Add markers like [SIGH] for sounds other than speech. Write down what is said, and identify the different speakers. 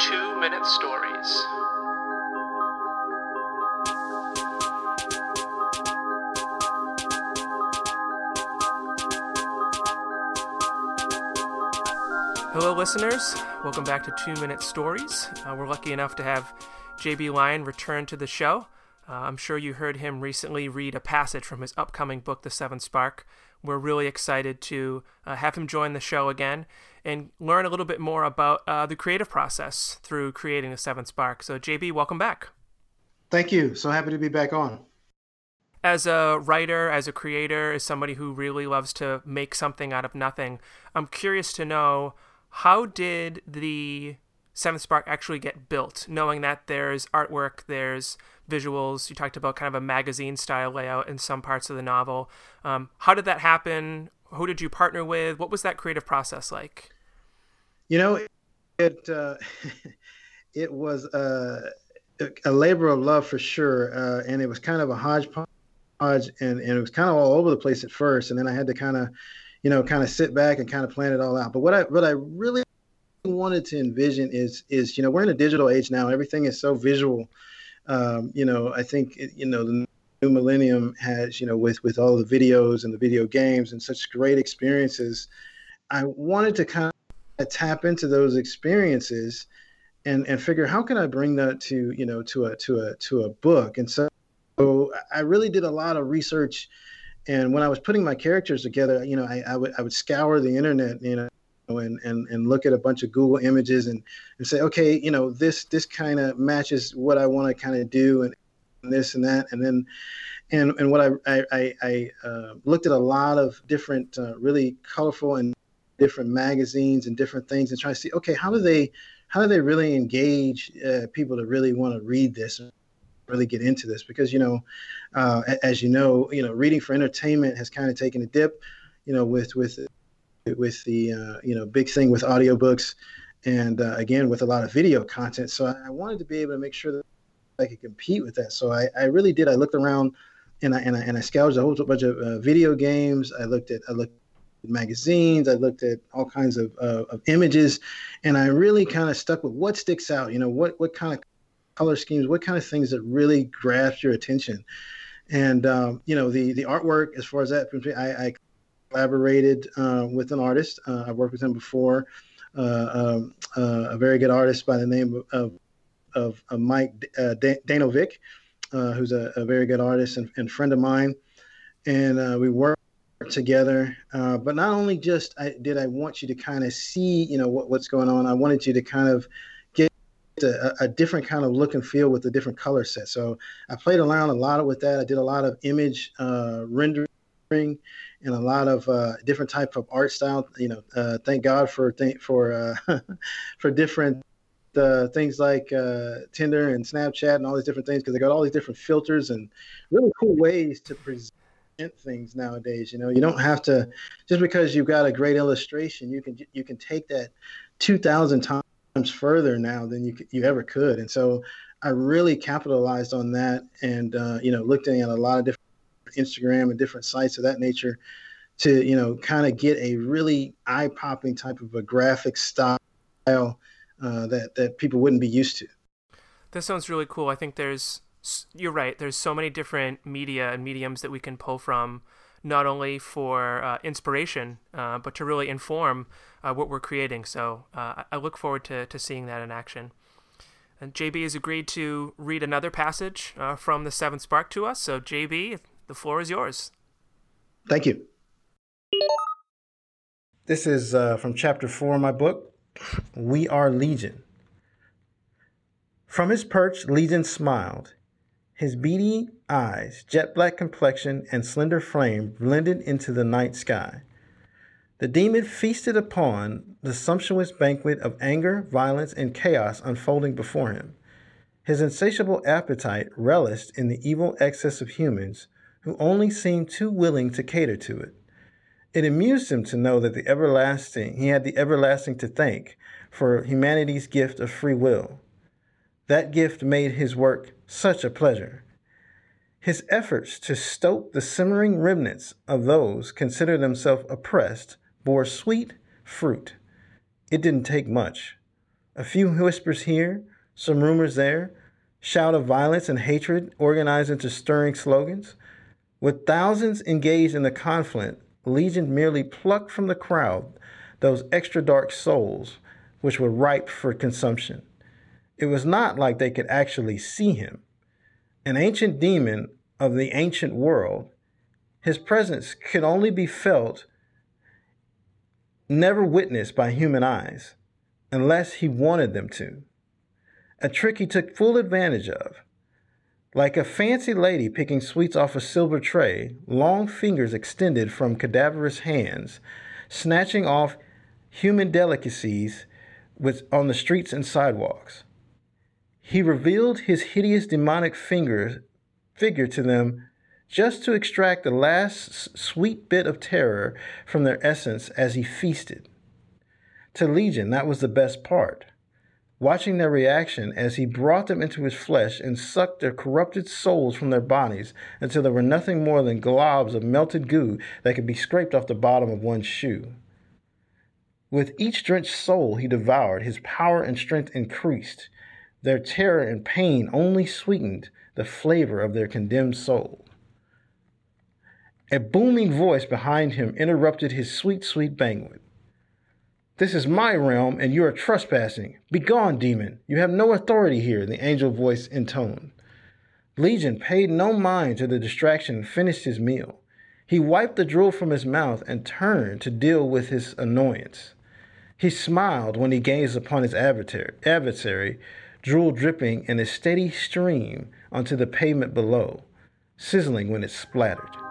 Speaker 1: Two Minute Stories. Hello, listeners. Welcome back to Two Minute Stories. Uh, we're lucky enough to have JB Lyon return to the show. Uh, I'm sure you heard him recently read a passage from his upcoming book, The Seventh Spark. We're really excited to uh, have him join the show again and learn a little bit more about uh, the creative process through creating The Seventh Spark. So, JB, welcome back.
Speaker 2: Thank you. So happy to be back on.
Speaker 1: As a writer, as a creator, as somebody who really loves to make something out of nothing, I'm curious to know how did the Seventh Spark actually get built, knowing that there's artwork, there's visuals. You talked about kind of a magazine style layout in some parts of the novel. Um, how did that happen? Who did you partner with? What was that creative process like?
Speaker 2: You know, it uh, [LAUGHS] it was uh, a labor of love for sure, uh, and it was kind of a hodgepodge, and, and it was kind of all over the place at first, and then I had to kind of you know, kind of sit back and kind of plan it all out. But what I what I really wanted to envision is is you know we're in a digital age now. Everything is so visual. Um, you know, I think you know the new millennium has you know with with all the videos and the video games and such great experiences. I wanted to kind tap into those experiences and and figure how can I bring that to you know to a to a to a book. And so, so I really did a lot of research and when I was putting my characters together, you know, I, I would I would scour the internet, you know, and and and look at a bunch of Google images and and say, okay, you know, this this kind of matches what I want to kind of do, and, and, this and that, and then. And, and what I, I, I uh, looked at a lot of different, uh, really colorful and different magazines and different things, and try to see, okay, how do they, how do they really engage uh, people to really want to read this really get into this because you know, uh, as you know, you know, reading for entertainment has kind of taken a dip, you know, with with with the uh, you know big thing with audiobooks, and uh, again with a lot of video content. So I wanted to be able to make sure that I could compete with that. So I, I really did. I looked around, and I and I, and I scoured a whole bunch of uh, video games. I looked at I looked magazines. I looked at all kinds of, uh, of images, and I really kind of stuck with what sticks out. You know, what what kind of color schemes, what kind of things that really grasp your attention. And um, you know, the the artwork, as far as that, I, I collaborated uh, with an artist. Uh, I've worked with him before, uh, um, uh, a very good artist by the name of of, of Mike uh, Danovic, uh, who's a, a, very good artist and, and friend of mine. And we worked together. but not only just I, did I want you to kind of see, you know, what, what's going on. I wanted you to kind of a, a, different kind of look and feel with a different color set. So I played around a lot with that. I did a lot of image uh, rendering and a lot of uh, different type of art style. You know, uh, thank God for for uh, [LAUGHS] for different uh, things like uh, Tinder and Snapchat and all these different things because they got all these different filters and really cool ways to present things nowadays. You know, you don't have to just because you've got a great illustration, you can you can take that two thousand times further now than you you ever could. And so I really capitalized on that, and uh, you know, looking at a lot of different Instagram and different sites of that nature to you know kind of get a really eye popping type of a graphic style uh, that that people wouldn't be used to.
Speaker 1: That sounds really cool. I think there's you're right. There's so many different media and mediums that we can pull from not only for uh, inspiration, uh, but to really inform uh, what we're creating. So uh, I look forward to, to seeing that in action. And JB has agreed to read another passage uh, from the Seventh Spark to us. So, JB, the floor is yours.
Speaker 2: Thank you. This is uh, from chapter four of my book, We Are Legion. From his perch, Legion smiled. His beady eyes, jet black complexion, and slender frame blended into the night sky. The demon feasted upon the sumptuous banquet of anger, violence, and chaos unfolding before him. His insatiable appetite relished in the evil excess of humans who only seemed too willing to cater to it. It amused him to know that the everlasting he had the everlasting to thank for humanity's gift of free will. That gift made his work such a pleasure. His efforts to stoke the simmering remnants of those consider themselves oppressed bore sweet fruit. It didn't take much. A few whispers here, some rumors there, shout of violence and hatred organized into stirring slogans. With thousands engaged in the conflict, Legion merely plucked from the crowd those extra dark souls which were ripe for consumption. It was not like they could actually see him. An ancient demon of the ancient world, his presence could only be felt, never witnessed by human eyes, unless he wanted them to. A trick he took full advantage of. Like a fancy lady picking sweets off a silver tray, long fingers extended from cadaverous hands, snatching off human delicacies with, on the streets and sidewalks. He revealed his hideous demonic finger, figure to them just to extract the last sweet bit of terror from their essence as he feasted. To Legion, that was the best part. Watching their reaction as he brought them into his flesh and sucked their corrupted souls from their bodies until there were nothing more than globs of melted goo that could be scraped off the bottom of one's shoe. With each drenched soul he devoured, his power and strength increased. Their terror and pain only sweetened the flavor of their condemned soul. A booming voice behind him interrupted his sweet, sweet banquet. This is my realm, and you are trespassing. Begone, demon. You have no authority here, the angel voice intoned. Legion paid no mind to the distraction and finished his meal. He wiped the drool from his mouth and turned to deal with his annoyance. He smiled when he gazed upon his adversary, drool dripping in a steady stream onto the pavement below, sizzling when it splattered.